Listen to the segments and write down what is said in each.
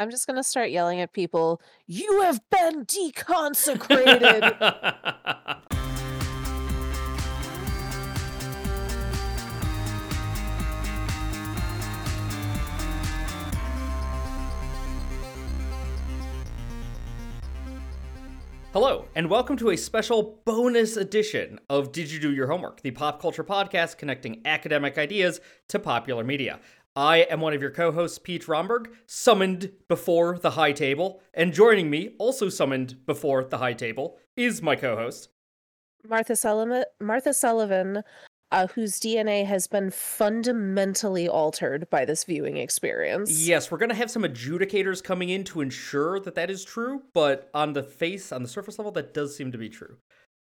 I'm just gonna start yelling at people, "You have been deconsecrated!" Hello, and welcome to a special bonus edition of Did You Do Your Homework, the pop culture podcast connecting academic ideas to popular media. I am one of your co hosts, Pete Romberg, summoned before the high table, and joining me, also summoned before the high table, is my co host, Martha Sullivan, Martha Sullivan uh, whose DNA has been fundamentally altered by this viewing experience. Yes, we're going to have some adjudicators coming in to ensure that that is true, but on the face, on the surface level, that does seem to be true.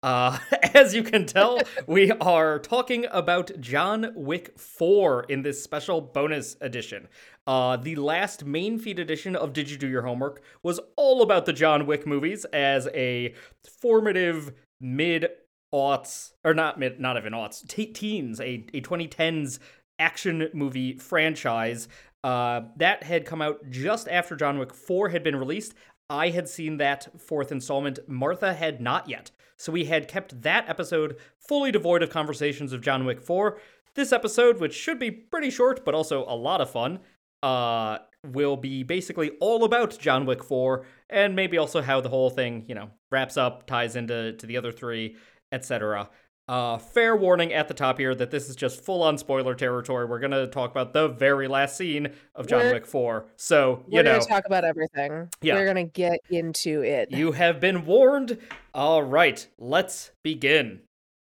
Uh, as you can tell, we are talking about John Wick 4 in this special bonus edition. Uh, the last main feed edition of Did You Do Your Homework was all about the John Wick movies as a formative mid aughts, or not mid, not even aughts, t- teens, a, a 2010s action movie franchise. Uh, that had come out just after John Wick 4 had been released. I had seen that fourth installment. Martha had not yet. So we had kept that episode fully devoid of conversations of John Wick 4. This episode, which should be pretty short but also a lot of fun, uh, will be basically all about John Wick 4 and maybe also how the whole thing, you know, wraps up, ties into to the other three, etc. Uh, fair warning at the top here that this is just full on spoiler territory. We're gonna talk about the very last scene of John We're- Wick 4. So, you We're know, gonna talk about everything. Yeah. We're gonna get into it. you have been warned. All right, let's begin.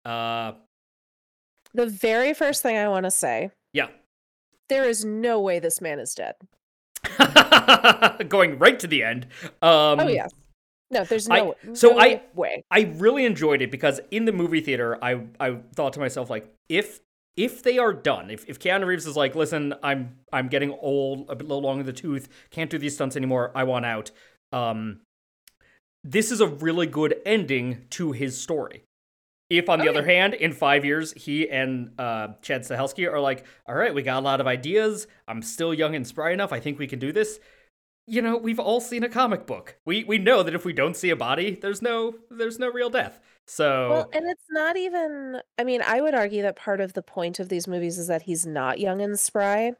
Uh, the very first thing I want to say: yeah. there is no way this man is dead. Going right to the end. Um, oh yes. No, there's I- no. so no I- way. I really enjoyed it because in the movie theater, I I thought to myself like, if if they are done, if, if Keanu Reeves is like, listen, I'm I'm getting old, a bit little long in the tooth, can't do these stunts anymore, I want out. Um, this is a really good ending to his story. If, on the Okay. other hand, in five years, he and uh, Chad Stahelski are like, all right, we got a lot of ideas. I'm still young and spry enough. I think we can do this. You know, we've all seen a comic book. We we know that if we don't see a body, there's no there's no real death. So Well, and it's not even. I mean, I would argue that part of the point of these movies is that he's not young and spry.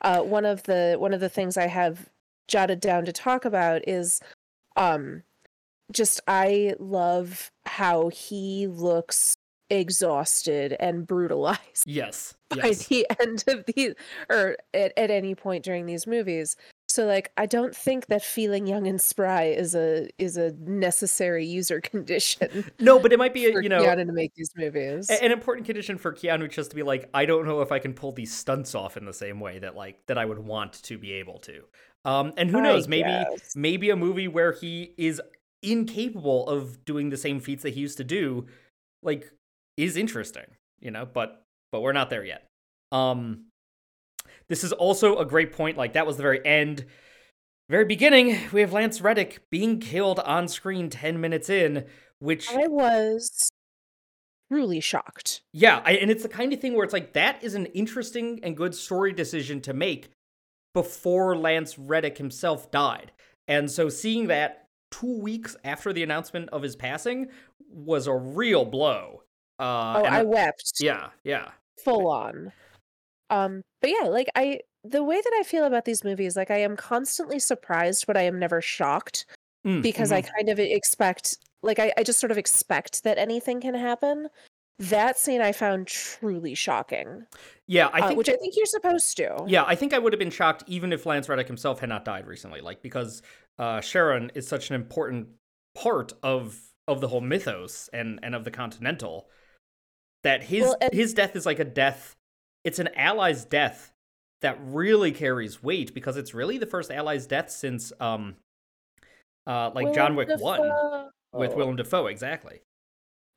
Uh, one of the one of the things I have jotted down to talk about is, um, just I love how he looks exhausted and brutalized yes, by the end of the or at, at any point during these movies. So like I don't think that feeling young and spry is a is a necessary user condition No, but it might be a, you know Keanu to make these movies. an important condition for Keanu just to be like, I don't know if I can pull these stunts off in the same way that like that I would want to be able to. Um, and who I knows, maybe guess. maybe a movie where he is incapable of doing the same feats that he used to do, like, is interesting, you know. But but we're not there yet. Um, this is also a great point. Like that was the very end. Very beginning, we have Lance Reddick being killed on screen 10 minutes in, which I was truly shocked. Yeah, I, and it's the kind of thing where it's like that is an interesting and good story decision to make before Lance Reddick himself died. And so seeing that two weeks after the announcement of his passing was a real blow. Uh, oh, and I wept yeah, yeah, full on. Um, but yeah, like I the way that I feel about these movies, like I am constantly surprised, but I am never shocked Mm, because mhm. I kind of expect like I, I just sort of expect that anything can happen. That scene I found truly shocking. yeah, I uh, think which I think you're supposed to. Yeah, I think I would have been shocked even if Lance Reddick himself had not died recently, like because uh, Charon is such an important part of of the whole mythos and and of the Continental that his Well, and- his death is like a death. It's an ally's death that really carries weight because it's really the first ally's death since um uh like John Willem Wick one with Dafoe. Willem Dafoe exactly.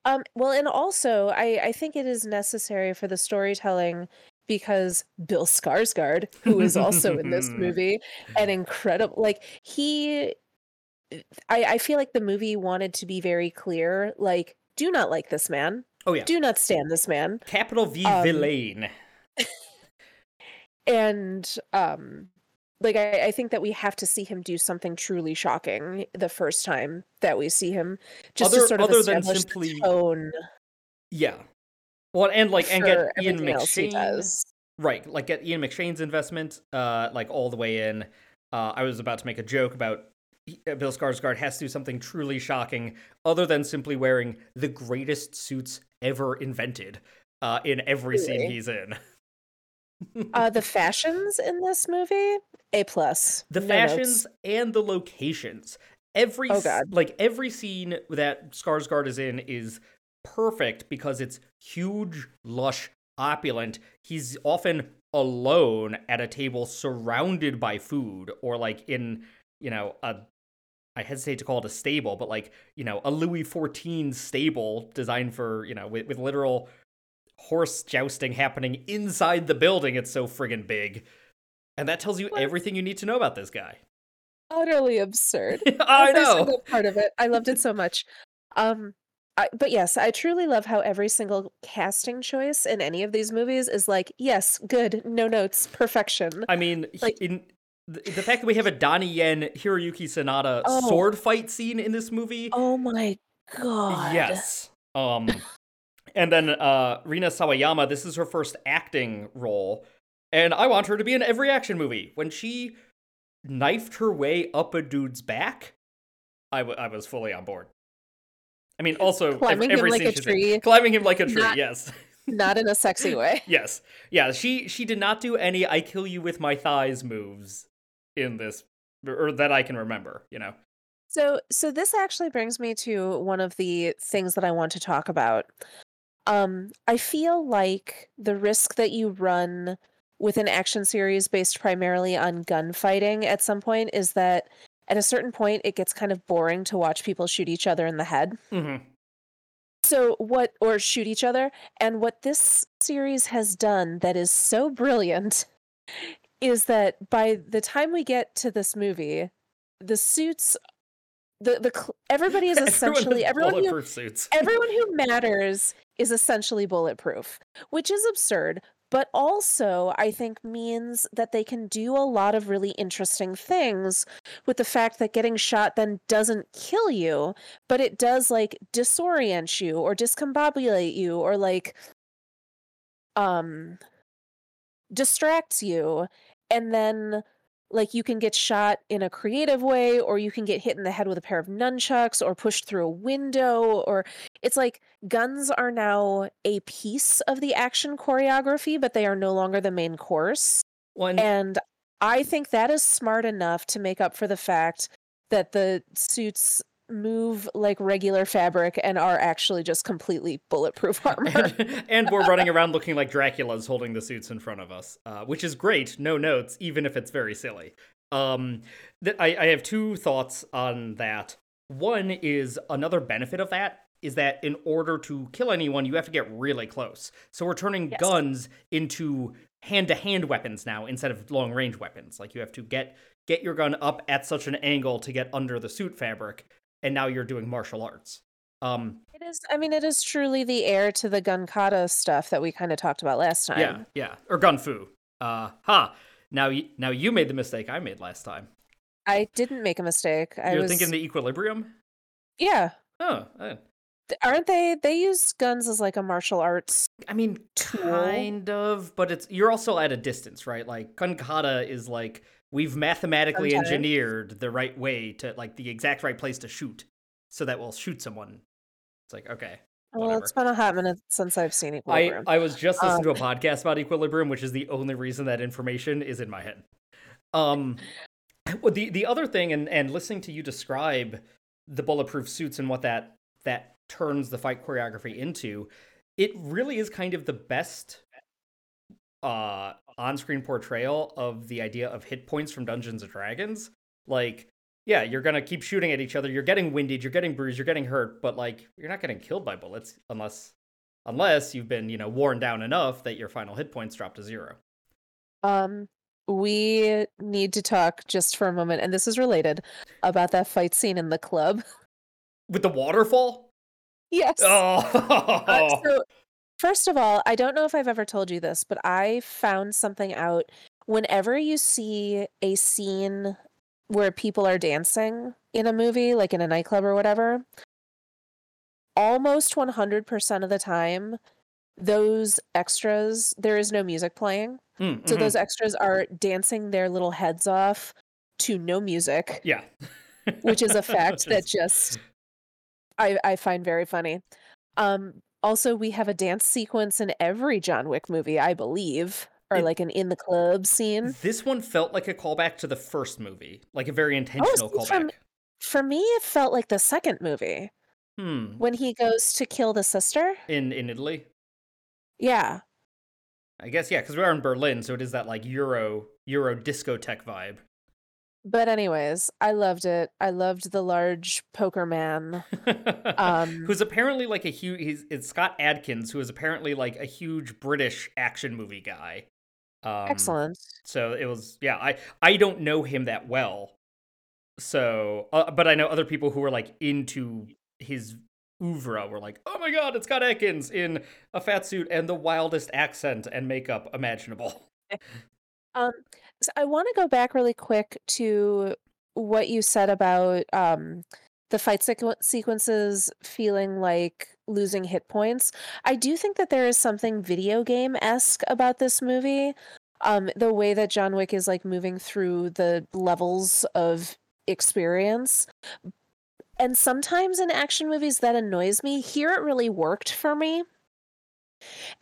Um, well, and also, I, I think it is necessary for the storytelling because Bill Skarsgård, who is also in this movie, an incredible, like he, I, I feel like the movie wanted to be very clear, like, do not like this man, Oh yeah, do not stand this man, capital V um, villain. And um, like I, I think that we have to see him do something truly shocking the first time that we see him, just Other- to sort of other than establish simply- tone Yeah. Well, and like and get Ian everything else he McShane right, like get Ian McShane's investment, uh, like all the way in. Uh, I was about to make a joke about uh, Bill Skarsgård has to do something truly shocking, other than simply wearing the greatest suits ever invented, uh, in every scene he's in. Uh, the fashions in this movie, a plus. the No fashions notes. and the locations. Every Oh, God. like every scene that Skarsgård is in is perfect because it's huge, lush, opulent. He's often alone at a table surrounded by food or like in, you know, a I hesitate to call it a stable, but like, you know, a Louis XIV stable designed for, you know, with, with literal horse jousting happening inside the building. It's so friggin' big. And that tells you What? everything you need to know about this guy. utterly absurd. I Every know. part of it. I loved it so much. Um, I, but yes, I truly love how every single casting choice in any of these movies is like, yes, good, no notes, perfection. I mean, Like- in the, the fact that we have a Donnie Yen Hiroyuki Sanada Oh. sword fight scene in this movie, Oh my god. yes. Um, and then uh, Rina Sawayama, this is her first acting role, and I want her to be in every action movie. When she knifed her way up a dude's back, I, w- I was fully on board. I mean, also Climbing him every like a she's in. tree. climbing him like a tree. Not- yes. Not in a sexy way. Yes. Yeah, she she did not do any I kill you with my thighs moves in this or that I can remember, you know. So so this actually brings me to one of the things that I want to talk about. Um I feel like the risk that you run with an action series based primarily on gunfighting at some point is that at a certain point it gets kind of boring to watch people shoot each other in the head. Mhm. So what or shoot each other and what this series has done that is so brilliant is that by the time we get to this movie the suits the the everybody is essentially everyone, everyone who suits. everyone who matters is essentially bulletproof, which is absurd, but also I think means that they can do a lot of really interesting things with the fact that getting shot then doesn't kill you, but it does like disorient you or discombobulate you or like um distracts you. And then like you can get shot in a creative way or you can get hit in the head with a pair of nunchucks or pushed through a window or it's like guns are now a piece of the action choreography but they are no longer the main course One and i think that is smart enough to make up for the fact that the suits move like regular fabric and are actually just completely bulletproof armor and we're running around looking like Dracula's holding the suits in front of us, uh, which is great. No notes, even if it's very silly. Um, th- I, I have two thoughts on that. One is another benefit of that is that in order to kill anyone, you have to get really close. So we're turning Yes. guns into hand-to-hand weapons now instead of long-range weapons. Like you have to get get your gun up at such an angle to get under the suit fabric, and now you're doing martial arts. Um, it is i mean it is truly the heir to the gun kata stuff that we kind of talked about last time Yeah, yeah, or gun fu. Uh, ha. Now, you, now you made the mistake I made last time. I didn't make a mistake i You're was thinking the equilibrium. yeah Oh, I, Th- aren't they they use guns as like a martial arts I mean, Tool? kind of, but it's you're also at a distance, right? Like kata is like we've mathematically Sometimes. engineered the right way to like the exact right place to shoot, so that we'll shoot someone. It's like okay. well it's been a hot minute since i've seen I, equilibrium I was just listening Um, to a podcast about equilibrium, which is the only reason that information is in my head. Um, well, the the other thing, and and listening to you describe the bulletproof suits and what that that turns the fight choreography into, it really is kind of the best uh on-screen portrayal of the idea of hit points from Dungeons and Dragons. Like, yeah, you're gonna keep shooting at each other. You're getting winded. You're getting bruised. You're getting hurt. But like, you're not getting killed by bullets unless unless you've been you know worn down enough that your final hit points drop to zero. um we need to talk just for a moment and this is related about that fight scene in the club With the waterfall. yes Oh, Uh, so first of all i don't know if i've ever told you this but i found something out whenever you see a scene where people are dancing in a movie, like in a nightclub or whatever, almost 100% of the time, those extras, there is no music playing. Mm, So those extras are dancing their little heads off to no music, yeah, which is a fact that just I I find very funny. Um also we have a dance sequence in every John Wick movie, I believe, or It- like an in the club scene. This one felt like a callback to the first movie, like a very intentional see, from- callback. For me it felt like the second movie Hmm. when he goes to kill the sister. In in Italy, Yeah. I guess yeah, because we are in Berlin, so it is that like Euro Euro discotheque vibe. But anyways, I loved it. I loved the large poker man. Um Who's apparently like a huge. He's it's Scott Adkins, who is apparently like a huge British action movie guy. Um, excellent. So it was yeah. I I don't know him that well, so uh, but I know other people who are like into his oeuvre were like, oh my god, it's got Adkins in a fat suit and the wildest accent and makeup imaginable. Um, so I want to go back really quick to what you said about um, the fight sequ- sequences feeling like losing hit points. I do think that there is something video game esque about this movie. Um, the way that John Wick is like moving through the levels of experience. And sometimes in action movies that annoys me. Here it really worked for me.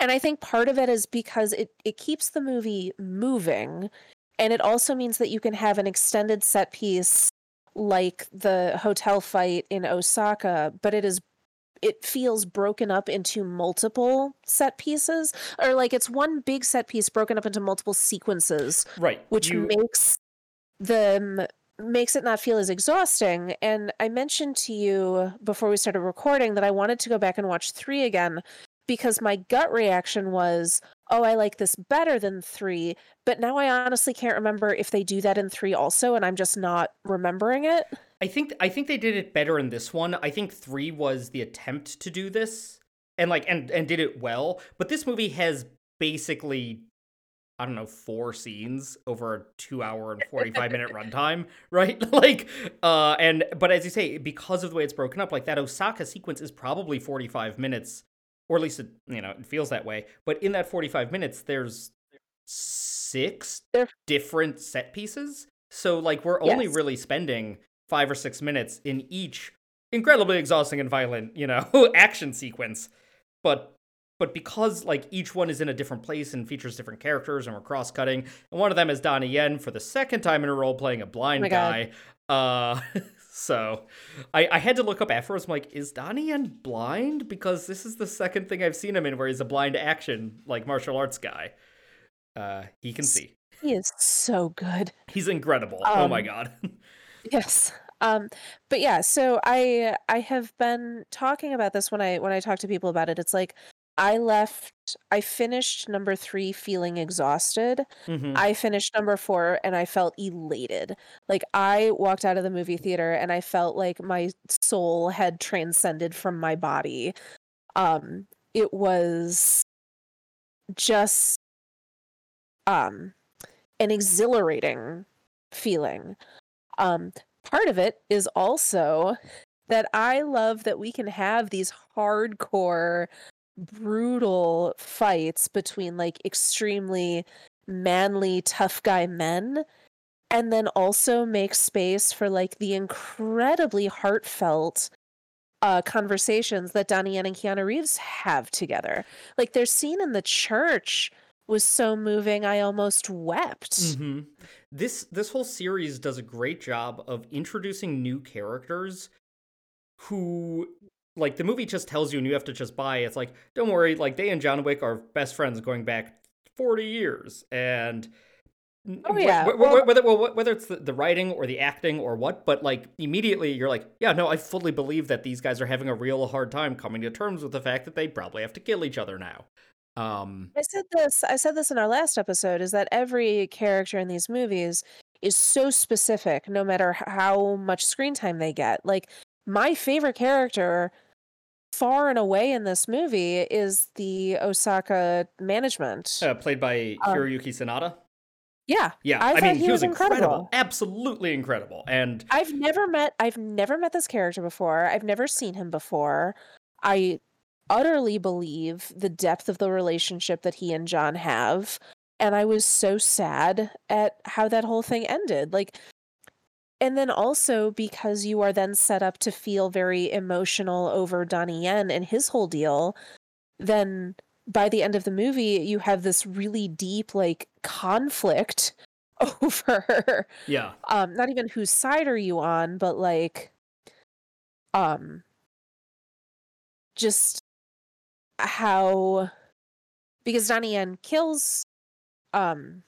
And I think part of it is because it, it keeps the movie moving. And it also means that you can have an extended set piece like the hotel fight in Osaka, but it is it feels broken up into multiple set pieces. Or like it's one big set piece broken up into multiple sequences, Right. which you, makes them makes it not feel as exhausting. And I mentioned to you before we started recording that I wanted to go back and watch three again because my gut reaction was, oh, I like this better than three. But now I honestly can't remember if they do that in three also, and I'm just not remembering it. I think I think they did it better in this one. I think three was the attempt to do this, and like and and did it well. But this movie has basically, I don't know, four scenes over a two hour and forty five minute runtime, right? like, uh, and but as you say, because of the way it's broken up, like that Osaka sequence is probably forty five minutes, or at least it you know it feels that way. But in that forty five minutes, there's six different set pieces. So like we're only Yes. really spending five or six minutes in each incredibly exhausting and violent, you know, action sequence. But but because like each one is in a different place and features different characters and we're cross cutting, and one of them is Donnie Yen for the second time in a row playing a blind Oh guy. Uh so I, I had to look up afterwards. I'm like, is Donnie Yen blind? Because this is the second thing I've seen him in where he's a blind action like martial arts guy. Uh he can see. He is so good. He's incredible. oh my Um, god. Yes. Um but yeah, so I I have been talking about this when I when I talk to people about it. It's like I left I finished number 3 feeling exhausted. Mhm. I finished number 4 and I felt elated. Like I walked out of the movie theater and I felt like my soul had transcended from my body. Um it was just um an exhilarating feeling. Um, part of it is also that I love that we can have these hardcore, brutal fights between like extremely manly, tough guy men, and then also make space for like the incredibly heartfelt uh conversations that Donnie Yen and Keanu Reeves have together. Like their scene in the church was so moving I almost wept. hmm This this whole series does a great job of introducing new characters who like the movie just tells you and you have to just buy it's like don't worry like they and John Wick are best friends going back 40 years and Oh, yeah. wh- wh- Well- whether well, whether it's the, the writing or the acting or what but like immediately you're like yeah no I fully believe that these guys are having a real hard time coming to terms with the fact that they probably have to kill each other now um I said this I said this in our last episode is that every character in these movies is so specific no matter how much screen time they get. Like my favorite character far and away in this movie is the Osaka management. uh, played by Um, Hiroyuki Sanada Yeah, Yeah, I I, mean, he he, was was incredible. incredible. absolutely incredible. And I've never met I've never met this character before. I've never seen him before. I utterly believe the depth of the relationship that he and John have. And I was so sad at how that whole thing ended. Like and then also because you are then set up to feel very emotional over Donnie Yen and his whole deal, then by the end of the movie you have this really deep like conflict over yeah, um not even whose side are you on but like um just how because Donnie Yen kills um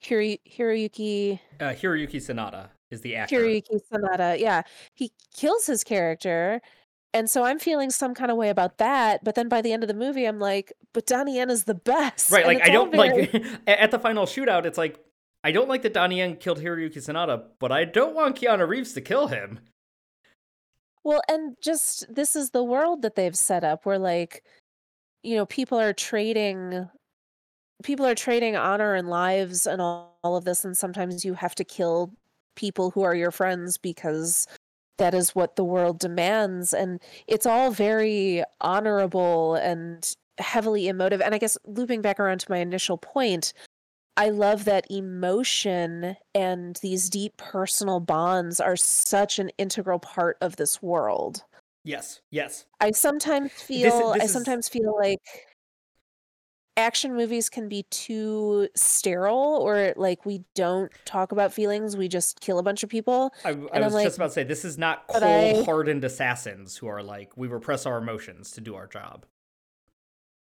Hiro- Hiroyuki uh, Hiroyuki Sanada is the actor. Hiroyuki Sanada yeah he kills his character and so I'm feeling some kind of way about that but then by the end of the movie I'm like but Donnie Yen is the best Right, and like I don't very- like at the final shootout. It's like I don't like that Donnie Yen killed Hiroyuki Sanada, but I don't want Keanu Reeves to kill him. Well, and just this is the world that they've set up where like you know, people are trading people are trading honor and lives and all, all of this and sometimes you have to kill people who are your friends because that is what the world demands and it's all very honorable and heavily emotive and I guess looping back around to my initial point I love that emotion and these deep personal bonds are such an integral part of this world. Yes, yes, I sometimes feel this I is- sometimes feel like action movies can be too sterile or like we don't talk about feelings, we just kill a bunch of people. I, I I'm was like, just about to say this is not but cold-hardened assassins who are like we repress our emotions to do our job.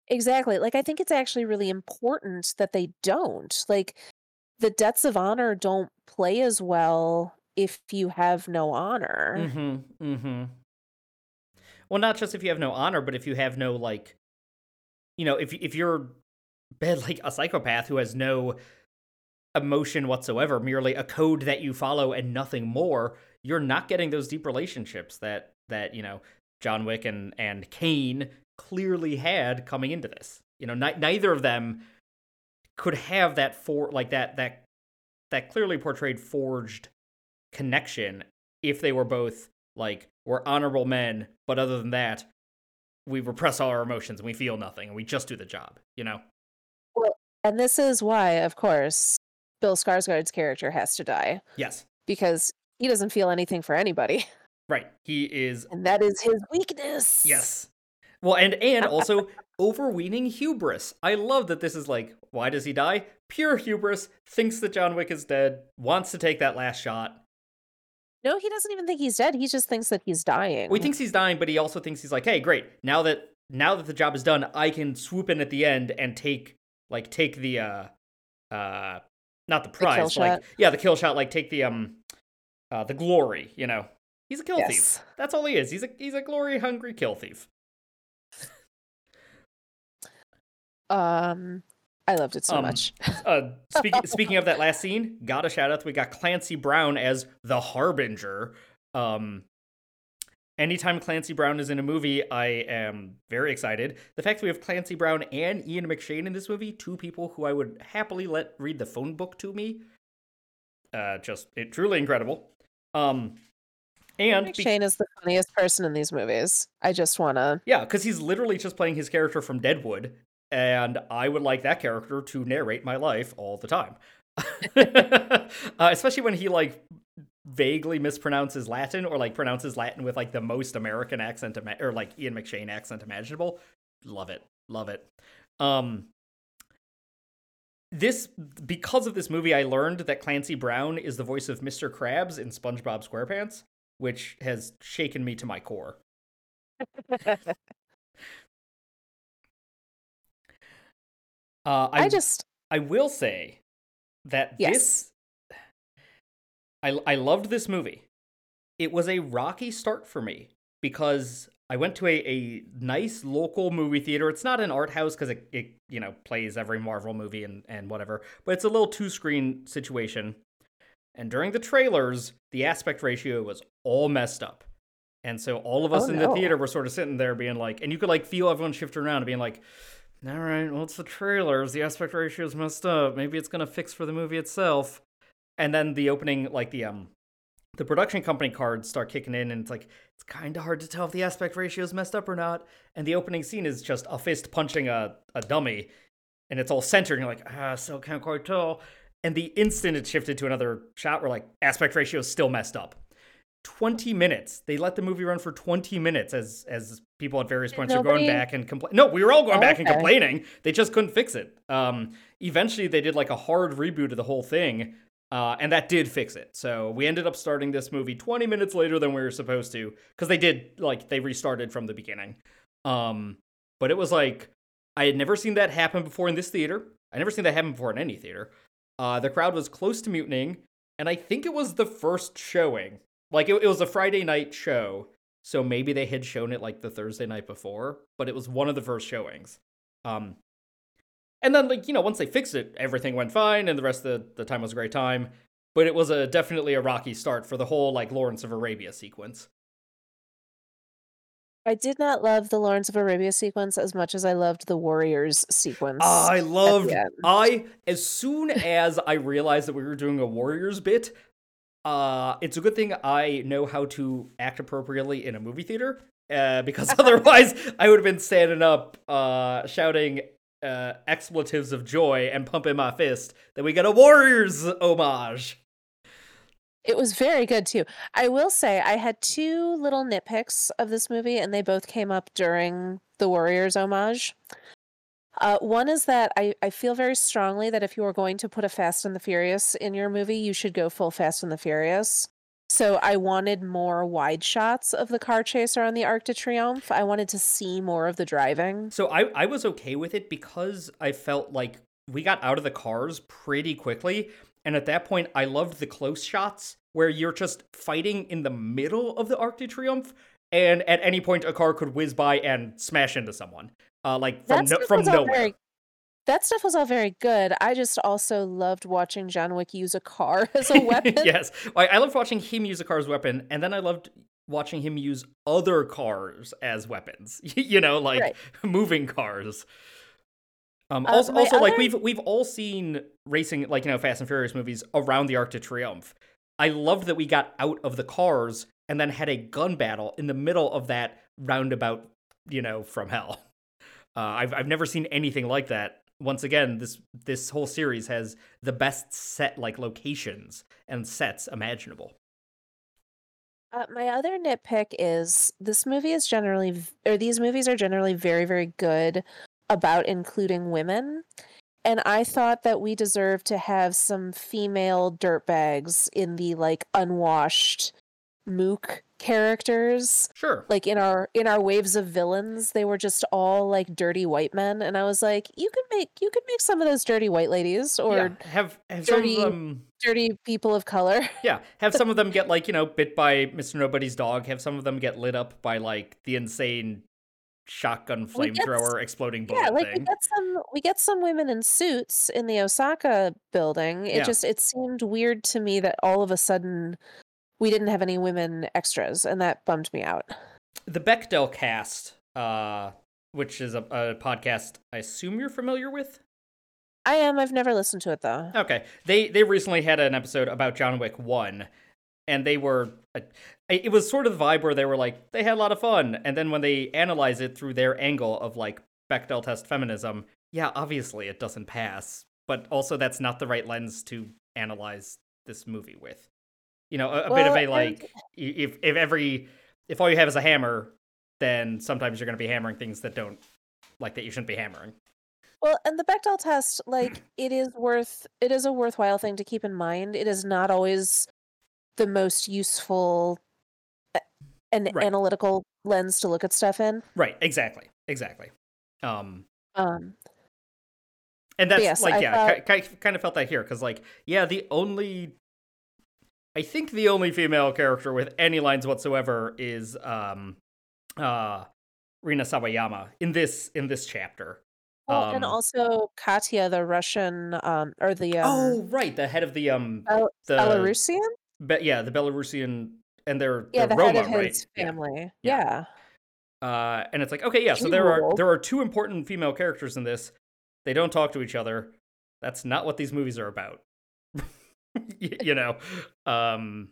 Exactly. Like I think it's actually really important that they don't. Like the debts of honor don't play as well if you have no honor. Mm-hmm. Mm-hmm. Well, not just if you have no honor, but if you have no like, you know, if if you're bad like a psychopath who has no emotion whatsoever, merely a code that you follow and nothing more, you're not getting those deep relationships that that you know John Wick and and Kane clearly had coming into this. You know, ni- neither of them could have that for like that that that clearly portrayed forged connection if they were both like we're honorable men, but other than that, we repress all our emotions and we feel nothing and we just do the job. You know? And this is why, of course, Bill Skarsgård's character has to die Yes. because he doesn't feel anything for anybody, Right. He is and that is his weakness. Yes. Well, and and also overweening hubris. I love that this is like, why does he die? Pure hubris. Thinks that John Wick is dead. Wants to take that last shot. No, he doesn't even think he's dead. He just thinks that he's dying. Well, he thinks he's dying, but he also thinks he's like, hey, great. Now that now that the job is done, I can swoop in at the end and take like take the uh uh not the prize, kill like shot. yeah, the kill shot. Like take the um uh the glory. You know, he's a kill thief. That's all he is. He's a he's a glory hungry kill thief. Um, I loved it so Um, much. Uh, speaking speaking of that last scene, got a shout out. We got Clancy Brown as the Harbinger. Um, anytime Clancy Brown is in a movie, I am very excited. The fact that we have Clancy Brown and Ian McShane in this movie, two people who I would happily let read the phone book to me, uh, just it truly incredible. Um, and be- McShane is the funniest person in these movies. I just want to. Yeah, because he's literally just playing his character from Deadwood, and I would like that character to narrate my life all the time. uh, especially when he like vaguely mispronounces Latin or like pronounces Latin with like the most American accent ima- or like Ian McShane accent imaginable. Love it, love it. Um, this because of this movie, I learned that Clancy Brown is the voice of Mr. Krabs in SpongeBob SquarePants, which has shaken me to my core. Uh, I, just. I will say that Yes. this I I loved this movie. It was a rocky start for me because I went to a, a nice local movie theater. It's not an art house because it, it you know plays every Marvel movie and, and whatever, but it's a little two screen situation. And during the trailers, the aspect ratio was all messed up. And so all of us Oh, in no. the theater were sort of sitting there being like, and you could like feel everyone shifting around and being like, all right, well, it's the trailers. The aspect ratio is messed up. Maybe it's gonna fix for the movie itself. And then the opening, like the um, the production company cards start kicking in, and it's like it's kind of hard to tell if the aspect ratio is messed up or not. And the opening scene is just a fist punching a a dummy, and it's all centered. And you're like, ah, still can't quite tell. And the instant it shifted to another shot, we're like, aspect ratio is still messed up. 20 minutes. They let the movie run for 20 minutes as as people at various points Nobody... are going back and complain. No, we were all going oh, back okay. and complaining. They just couldn't fix it. Um, eventually, they did like a hard reboot of the whole thing, uh, and that did fix it. So we ended up starting this movie 20 minutes later than we were supposed to because they did like they restarted from the beginning. Um, but it was like I had never seen that happen before in this theater. I never seen that happen before in any theater. Uh, the crowd was close to mutinying, and I think it was the first showing like it, it was a Friday night show, so maybe they had shown it like the Thursday night before, but it was one of the first showings. Um, and then like you know once they fixed it, everything went fine, and the rest of the, the time was a great time. But it was a definitely a rocky start for the whole like Lawrence of Arabia sequence. I did not love the Lawrence of Arabia sequence as much as I loved the Warriors sequence. I loved I as soon as I realized that we were doing a Warriors bit, uh, it's a good thing I know how to act appropriately in a movie theater, uh, because otherwise I would have been standing up, uh, shouting uh, expletives of joy and pumping my fist that we got a Warriors homage. It was very good too. I will say I had two little nitpicks of this movie, and they both came up during the Warriors homage. Uh, one is that I, I feel very strongly that if you are going to put a Fast and the Furious in your movie, you should go full Fast and the Furious. So I wanted more wide shots of the car chaser on the Arc de Triomphe. I wanted to see more of the driving. So I, I was okay with it because I felt like we got out of the cars pretty quickly. And at that point, I loved the close shots where you're just fighting in the middle of the Arc de Triomphe. And at any point, a car could whiz by and smash into someone uh, like from no, from nowhere. Very, that stuff was all very good. I just also loved watching John Wick use a car as a weapon. yes, I, I loved watching him use a car as a weapon, and then I loved watching him use other cars as weapons. you know, like right. moving cars. Um, uh, also, also other... like we've we've all seen racing, like you know, Fast and Furious movies around the Arc de Triomphe. I loved that we got out of the cars and then had a gun battle in the middle of that roundabout, you know, from hell. Uh, I've I've never seen anything like that. Once again, this this whole series has the best set like locations and sets imaginable. Uh, my other nitpick is this movie is generally, or these movies are generally very, very good about including women. And I thought that we deserve to have some female dirtbags in the like unwashed mook characters. Sure. Like in our in our waves of villains, they were just all like dirty white men, and I was like, you could make you could make some of those dirty white ladies or yeah, have, have dirty them... dirty people of color. Yeah, have some of them get like you know bit by Mister Nobody's dog. Have some of them get lit up by like the insane shotgun flamethrower exploding bullet yeah like thing. we get some we get some women in suits in the osaka building it yeah. just it seemed weird to me that all of a sudden we didn't have any women extras, and that bummed me out. The Bechdel cast, uh, which is a, a podcast I assume you're familiar with. I am. I've never listened to it though. Okay, they they recently had an episode about John Wick One, and they were. It was sort of the vibe where they were like they had a lot of fun, and then when they analyze it through their angle of like Bechdel test feminism, yeah, obviously it doesn't pass, but also that's not the right lens to analyze this movie with you know, a, a well, bit of a like and... if if every if all you have is a hammer, then sometimes you're going to be hammering things that don't like that you shouldn't be hammering. Well, and the Bechdel test, like it is worth it is a worthwhile thing to keep in mind. It is not always the most useful and right. analytical lens to look at stuff in. Right, exactly. Exactly. Um um and that's yes, like I yeah, thought... kind of felt that here cuz like yeah, the only I think the only female character with any lines whatsoever is um uh Rina Sawayama in this in this chapter. Well, um, and also Katya, the Russian, um, or the um, oh right, the head of the um Bel- the Belarusian. Be- yeah, the Belarusian, and they're yeah, the Roma, head of his right? family. Yeah. yeah. Uh, and it's like, okay, yeah, so there are there are two important female characters in this. They don't talk to each other. That's not what these movies are about. You know. Um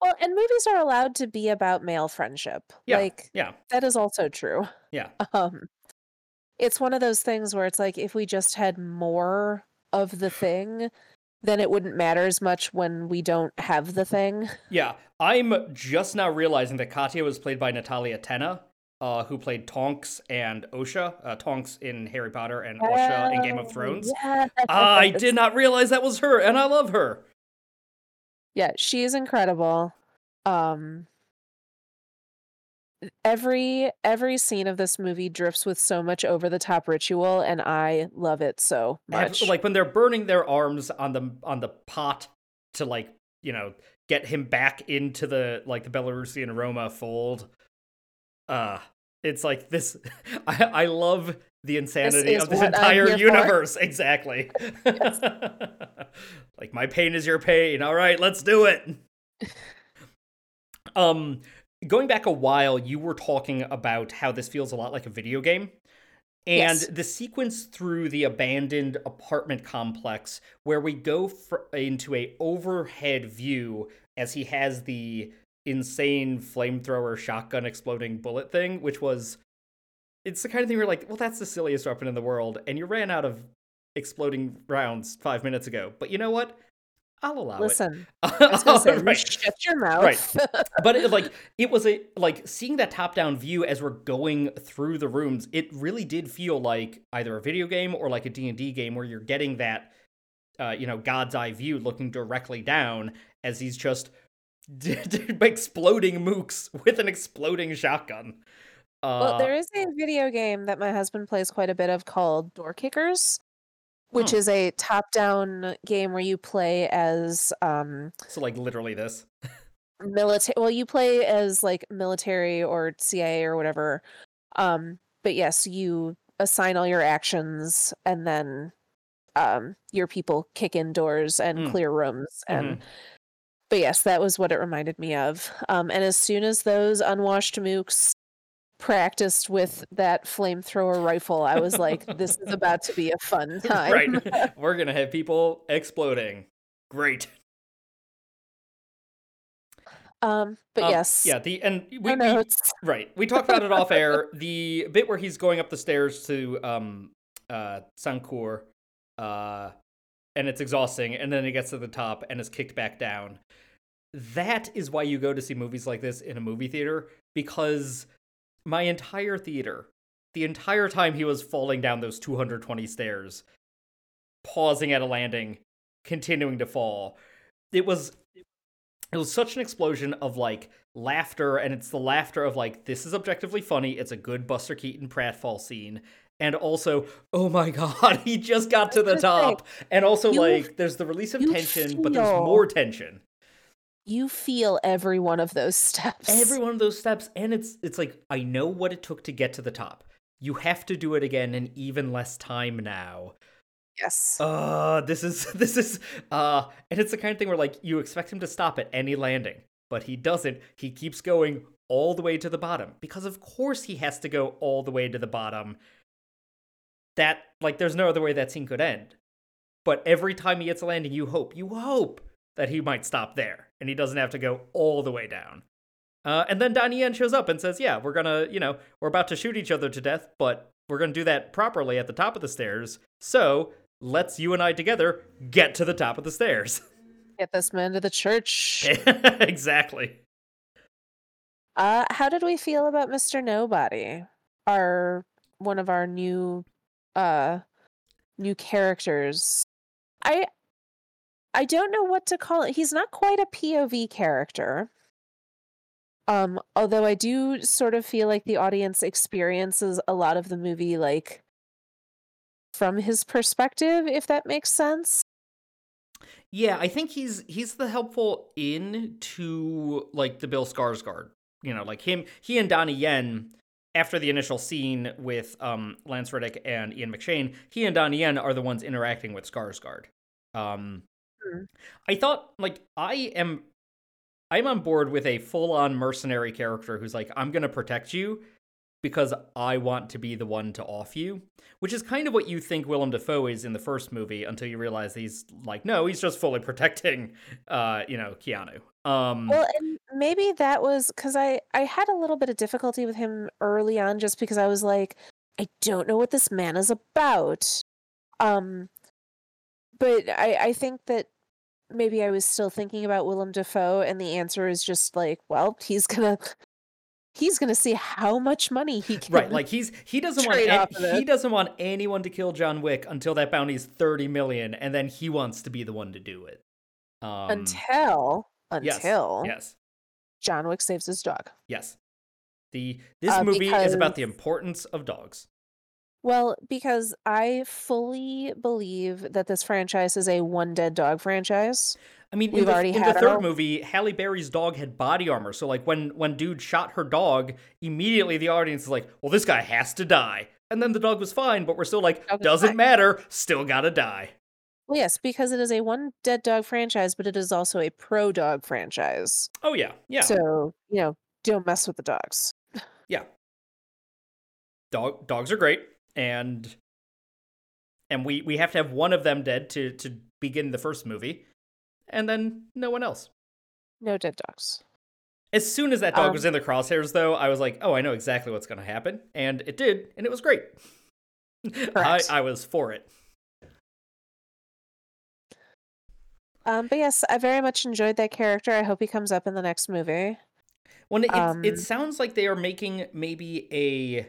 Well, and movies are allowed to be about male friendship. Yeah. Like yeah. that is also true. Yeah. Um it's one of those things where it's like if we just had more of the thing, then it wouldn't matter as much when we don't have the thing. Yeah, I'm just now realizing that Katya was played by Natalia Tena, uh, who played Tonks and Osha. Uh, Tonks in Harry Potter and Osha in Game of Oh, Thrones. Yes. I did not realize that was her, and I love her. Yeah, she is incredible. Um every every scene of this movie drifts with so much over the top ritual and I love it so much. Like when they're burning their arms on the on the pot to like you know get him back into the like the Belarusian aroma fold. Uh it's like this. I I love the insanity is of this entire here for. universe. Exactly. like my pain is your pain. All right, let's do it. um, going back a while, you were talking about how this feels a lot like a video game. And Yes. the sequence through the abandoned apartment complex, where we go fr- into a overhead view as he has the insane flamethrower shotgun exploding bullet thing, which was it's the kind of thing where you're like, well, that's the silliest weapon in the world, and you ran out of exploding rounds five minutes ago. But you know what? I'll allow Listen, it. Listen, was say, you Right. shut your mouth. Right. but it, like it was a like seeing that top down view as we're going through the rooms it really did feel like either a video game or like a d&d game where you're getting that uh, you know god's eye view looking directly down as he's just exploding mooks with an exploding shotgun uh, well, there is a video game that my husband plays quite a bit of called Door Kickers, which Hmm. is a top-down game where you play as um so like literally this military well you play as like military or cia or whatever um but yes you assign all your actions and then um your people kick in doors and Mm. clear rooms and Mhm. But yes that was what it reminded me of um and as soon as those unwashed mooks practiced with that flamethrower rifle i was like this is about to be a fun time right we're gonna have people exploding great um but Um, yes yeah the and we, we. Right. We talked about it off air. The bit where he's going up the stairs to um uh Sacré-Cœur, uh and it's exhausting, and then he gets to the top and is kicked back down. That is why you go to see movies like this in a movie theater, because my entire theater, the entire time he was falling down those 220 stairs, pausing at a landing, continuing to fall, it was it was such an explosion of like laughter and it's the laughter of like this is objectively funny it's a good buster keaton pratfall scene and also oh my god he just got to the say, top and also like there's the release of tension but there's more tension you feel every one of those steps. Every one of those steps and it's it's like i know what it took to get to the top. You have to do it again in even less time now. Yes. Uh this is this is uh and it's the kind of thing where like you expect him to stop at any landing but he doesn't. He keeps going all the way to the bottom because of course he has to go all the way to the bottom. That like there's no other way that scene could end. But every time he gets a landing you hope you hope that he might stop there and he doesn't have to go all the way down uh, and then Donnie Yen shows up and says, "Yeah, we're gonna, you know, we're about to shoot each other to death, but we're gonna do that properly at the top of the stairs. So let's you and I together get to the top of the stairs." get this man to the church exactly. Uh, how did we feel about Mr. Nobody? Our one of our new uh new characters. I I don't know what to call it. He's not quite a POV character. Um, although I do sort of feel like the audience experiences a lot of the movie like from his perspective, if that makes sense. Yeah, I think he's he's the helpful in to like the Bill Skarsgård. You know, like him, he and Donnie Yen. After the initial scene with um, Lance Reddick and Ian McShane, he and Donnie Yen are the ones interacting with Skarsgård. Um, I thought, like, I am, I'm on board with a full-on mercenary character who's like, I'm gonna protect you, because I want to be the one to off you, which is kind of what you think Willem Dafoe is in the first movie until you realize he's like, no, he's just fully protecting, uh, you know, Keanu. Um, well, and maybe that was because I I had a little bit of difficulty with him early on, just because I was like, I don't know what this man is about. Um, but I I think that maybe I was still thinking about Willem Dafoe, and the answer is just like, well, he's gonna he's gonna see how much money he can. Right, like he's he doesn't want trade an- off of he doesn't want anyone to kill John Wick until that bounty's thirty million, and then he wants to be the one to do it. Um, until until yes, John Wick saves his dog. yes. The this Uh, movie is about the importance of dogs. Well, because I fully believe that this franchise is a one dead dog franchise. I mean, in We've the, already in the third our- movie, Halle Berry's dog had body armor. So, like, when when dude shot her dog, immediately the audience is like, "Well, this guy has to die." And then the dog was fine, but we're still like, "Doesn't fine. matter, still gotta die." Well, yes, because it is a one dead dog franchise, but it is also a pro dog franchise. Oh yeah, yeah, So, you know, don't mess with the dogs. yeah. Dog dogs are great, and and we we have to have one of them dead to to begin the first movie, and then no one else. No dead dogs. As soon as that dog Um, was in the crosshairs, though, I was like, "Oh, I know exactly what's going to happen," and it did, and it was great. I, I was for it. Um, but yes, I very much enjoyed that character. I hope he comes up in the next movie. When it, Um, it sounds like they are making maybe a.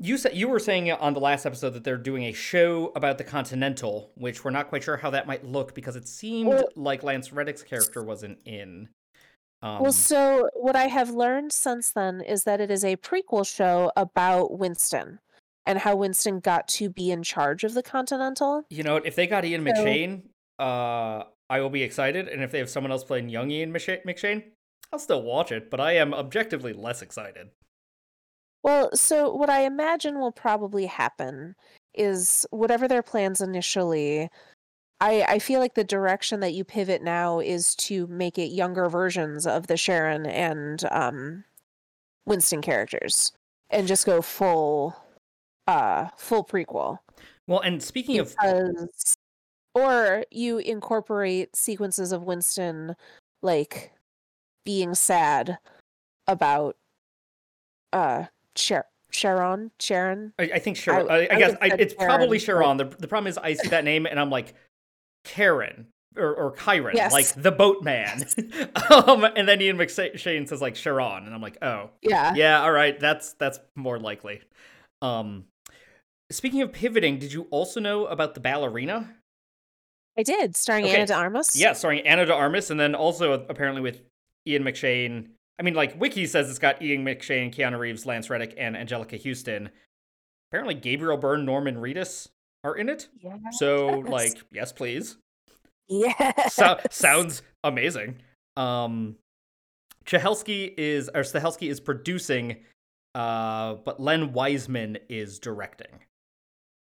You said you were saying on the last episode that they're doing a show about the Continental, which we're not quite sure how that might look because it seemed Well- like Lance Reddick's character wasn't in. Um, well, so what I have learned since then is that it is a prequel show about Winston and how Winston got to be in charge of the Continental. you know, if they got Ian So- McShane, uh, I will be excited, and if they have someone else playing young Ian McSha- McShane, I'll still watch it, but I am objectively less excited. Well, so what I imagine will probably happen is whatever their plans initially. I, I feel like the direction that you pivot now is to make it younger versions of the Charon and um, Winston characters, and just go full, uh, full prequel. Well, and speaking of or you incorporate sequences of Winston, like being sad about, uh, Sher- Sharon, Sharon, I, I think Sharon. I- I, I, guess would've I, said it's probably Sharon, Sharon. The, the problem is I see that name and I'm like Karen or, or Kyron, Yes. like the boatman. um, and then Ian McShane says like Sharon, and I'm like, oh, yeah. yeah, all right, that's that's more likely. Um, speaking of pivoting, did you also know about the ballerina? I did, starring Okay. Ana de Armas. Yeah, starring Ana de Armas, and then also apparently with Ian McShane. I mean, like Wiki says, it's got Ian McShane, Keanu Reeves, Lance Reddick, and Anjelica Huston. Apparently, Gabriel Byrne, Norman Reedus are in it. Yes. So, like, yes, please. yes. So, sounds amazing. Um, Chehelsky is or Stahelski is producing, uh, but Len Wiseman is directing.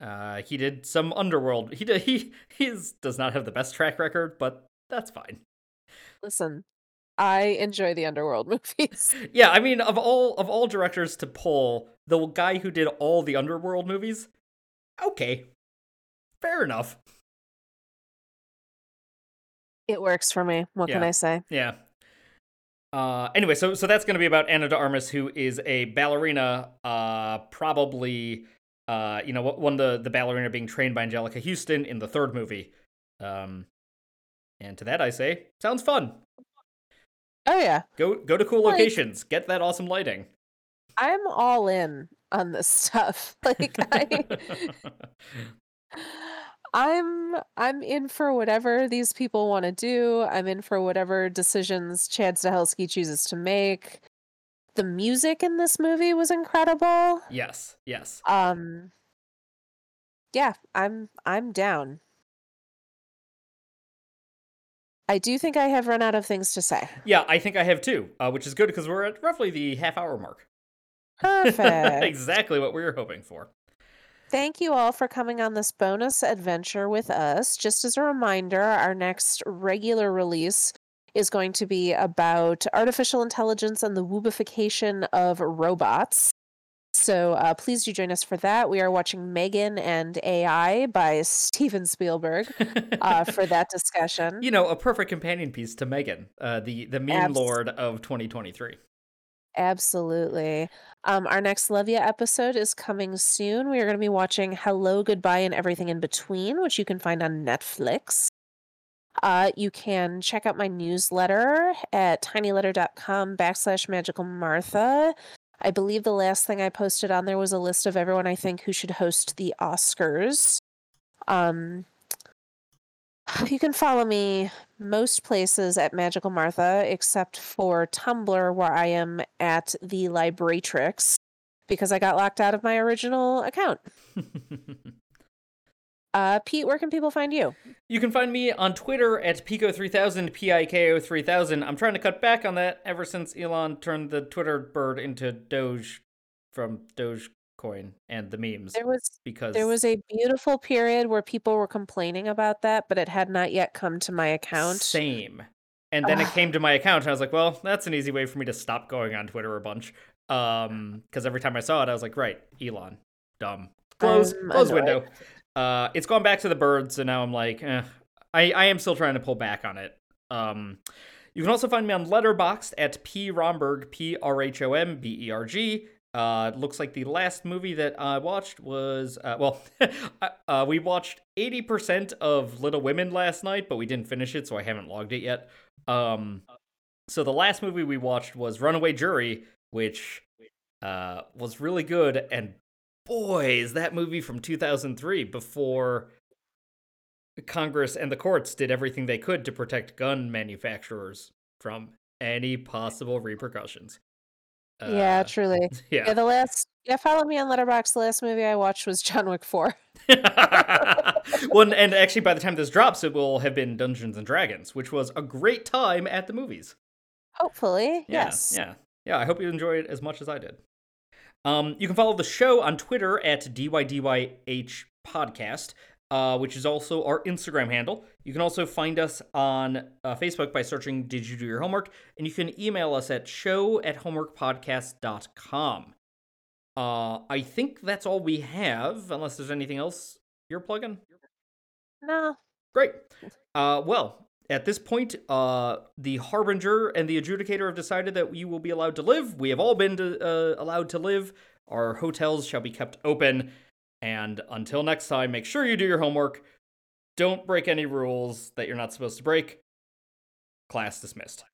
Uh, he did some Underworld. He did, he he is, does not have the best track record, but that's fine. Listen, I enjoy the Underworld movies. Yeah, I mean, of all of all directors to pull, the guy who did all the Underworld movies, okay, fair enough. It works for me. What can I say? Yeah. Uh, anyway, so so that's going to be about Ana de Armas, who is a ballerina, uh, probably, uh, you know, one of the the ballerina being trained by Anjelica Huston in the third movie. Um, and to that I say, sounds fun. Oh yeah, Go go to cool Like- locations, get that awesome lighting. I'm all in on this stuff. Like I, I'm I'm in for whatever these people want to do. I'm in for whatever decisions Chad Stahelski chooses to make. The music in this movie was incredible. yes, yes. Um yeah, I'm I'm down. I do think I have run out of things to say. Yeah, I think I have too, uh, which is good because we're at roughly the half hour mark. Perfect. exactly what we were hoping for. Thank you all for coming on this bonus adventure with us. Just as a reminder, our next regular release is going to be about artificial intelligence and the woobification of robots. So uh, please do join us for that. We are watching M3GAN and AI by Steven Spielberg uh, for that discussion. You know, a perfect companion piece to M3GAN, uh, the the meme Abs- lord of 2023. Absolutely. Um, our next Levia episode is coming soon. We are going to be watching Hello, Goodbye, and Everything in Between, which you can find on Netflix. Uh, you can check out my newsletter at tinyletter.com backslash magical Martha. I believe the last thing I posted on there was a list of everyone I think who should host the Oscars. Um, you can follow me most places at Magical Martha, except for Tumblr, where I am at the Libratrix, because I got locked out of my original account. Uh, Pete, where can people find you? You can find me on Twitter at Piko3000, P I K O 3000. I'm trying to cut back on that ever since Elon turned the Twitter bird into Doge from Dogecoin and the memes. There was because there was a beautiful period where people were complaining about that, but it had not yet come to my account. Same. And then it came to my account, and I was like, "Well, that's an easy way for me to stop going on Twitter a bunch." Um, because every time I saw it, I was like, "Right, Elon, dumb." Close, close window. Uh, it's gone back to the birds, and now I'm like, eh. I I am still trying to pull back on it. Um, you can also find me on Letterboxd at p romberg p r h o m b e r g. Uh, looks like the last movie that I watched was uh, well, uh, we watched eighty percent of Little Women last night, but we didn't finish it, so I haven't logged it yet. Um, so the last movie we watched was Runaway Jury, which uh, was really good, and boy, is that movie from 2003 before Congress and the courts did everything they could to protect gun manufacturers from any possible repercussions. Uh, yeah, truly. Yeah. yeah. The last, yeah, follow me on Letterboxd. The last movie I watched was John Wick 4. well, and actually, by the time this drops, it will have been Dungeons and Dragons, which was a great time at the movies. Hopefully, yeah, yes. Yeah. Yeah. I hope you enjoyed it as much as I did. Um, you can follow the show on Twitter at DYDYH Podcast, uh, which is also our Instagram handle. You can also find us on uh, Facebook by searching Did You Do Your Homework? And you can email us at show at homeworkpodcast.com. Uh, I think that's all we have, unless there's anything else you're plugging. No. Great. Uh, well, at this point, uh, the harbinger and the adjudicator have decided that you will be allowed to live. We have all been to, uh, allowed to live. Our hotels shall be kept open. And until next time, make sure you do your homework. Don't break any rules that you're not supposed to break. Class dismissed.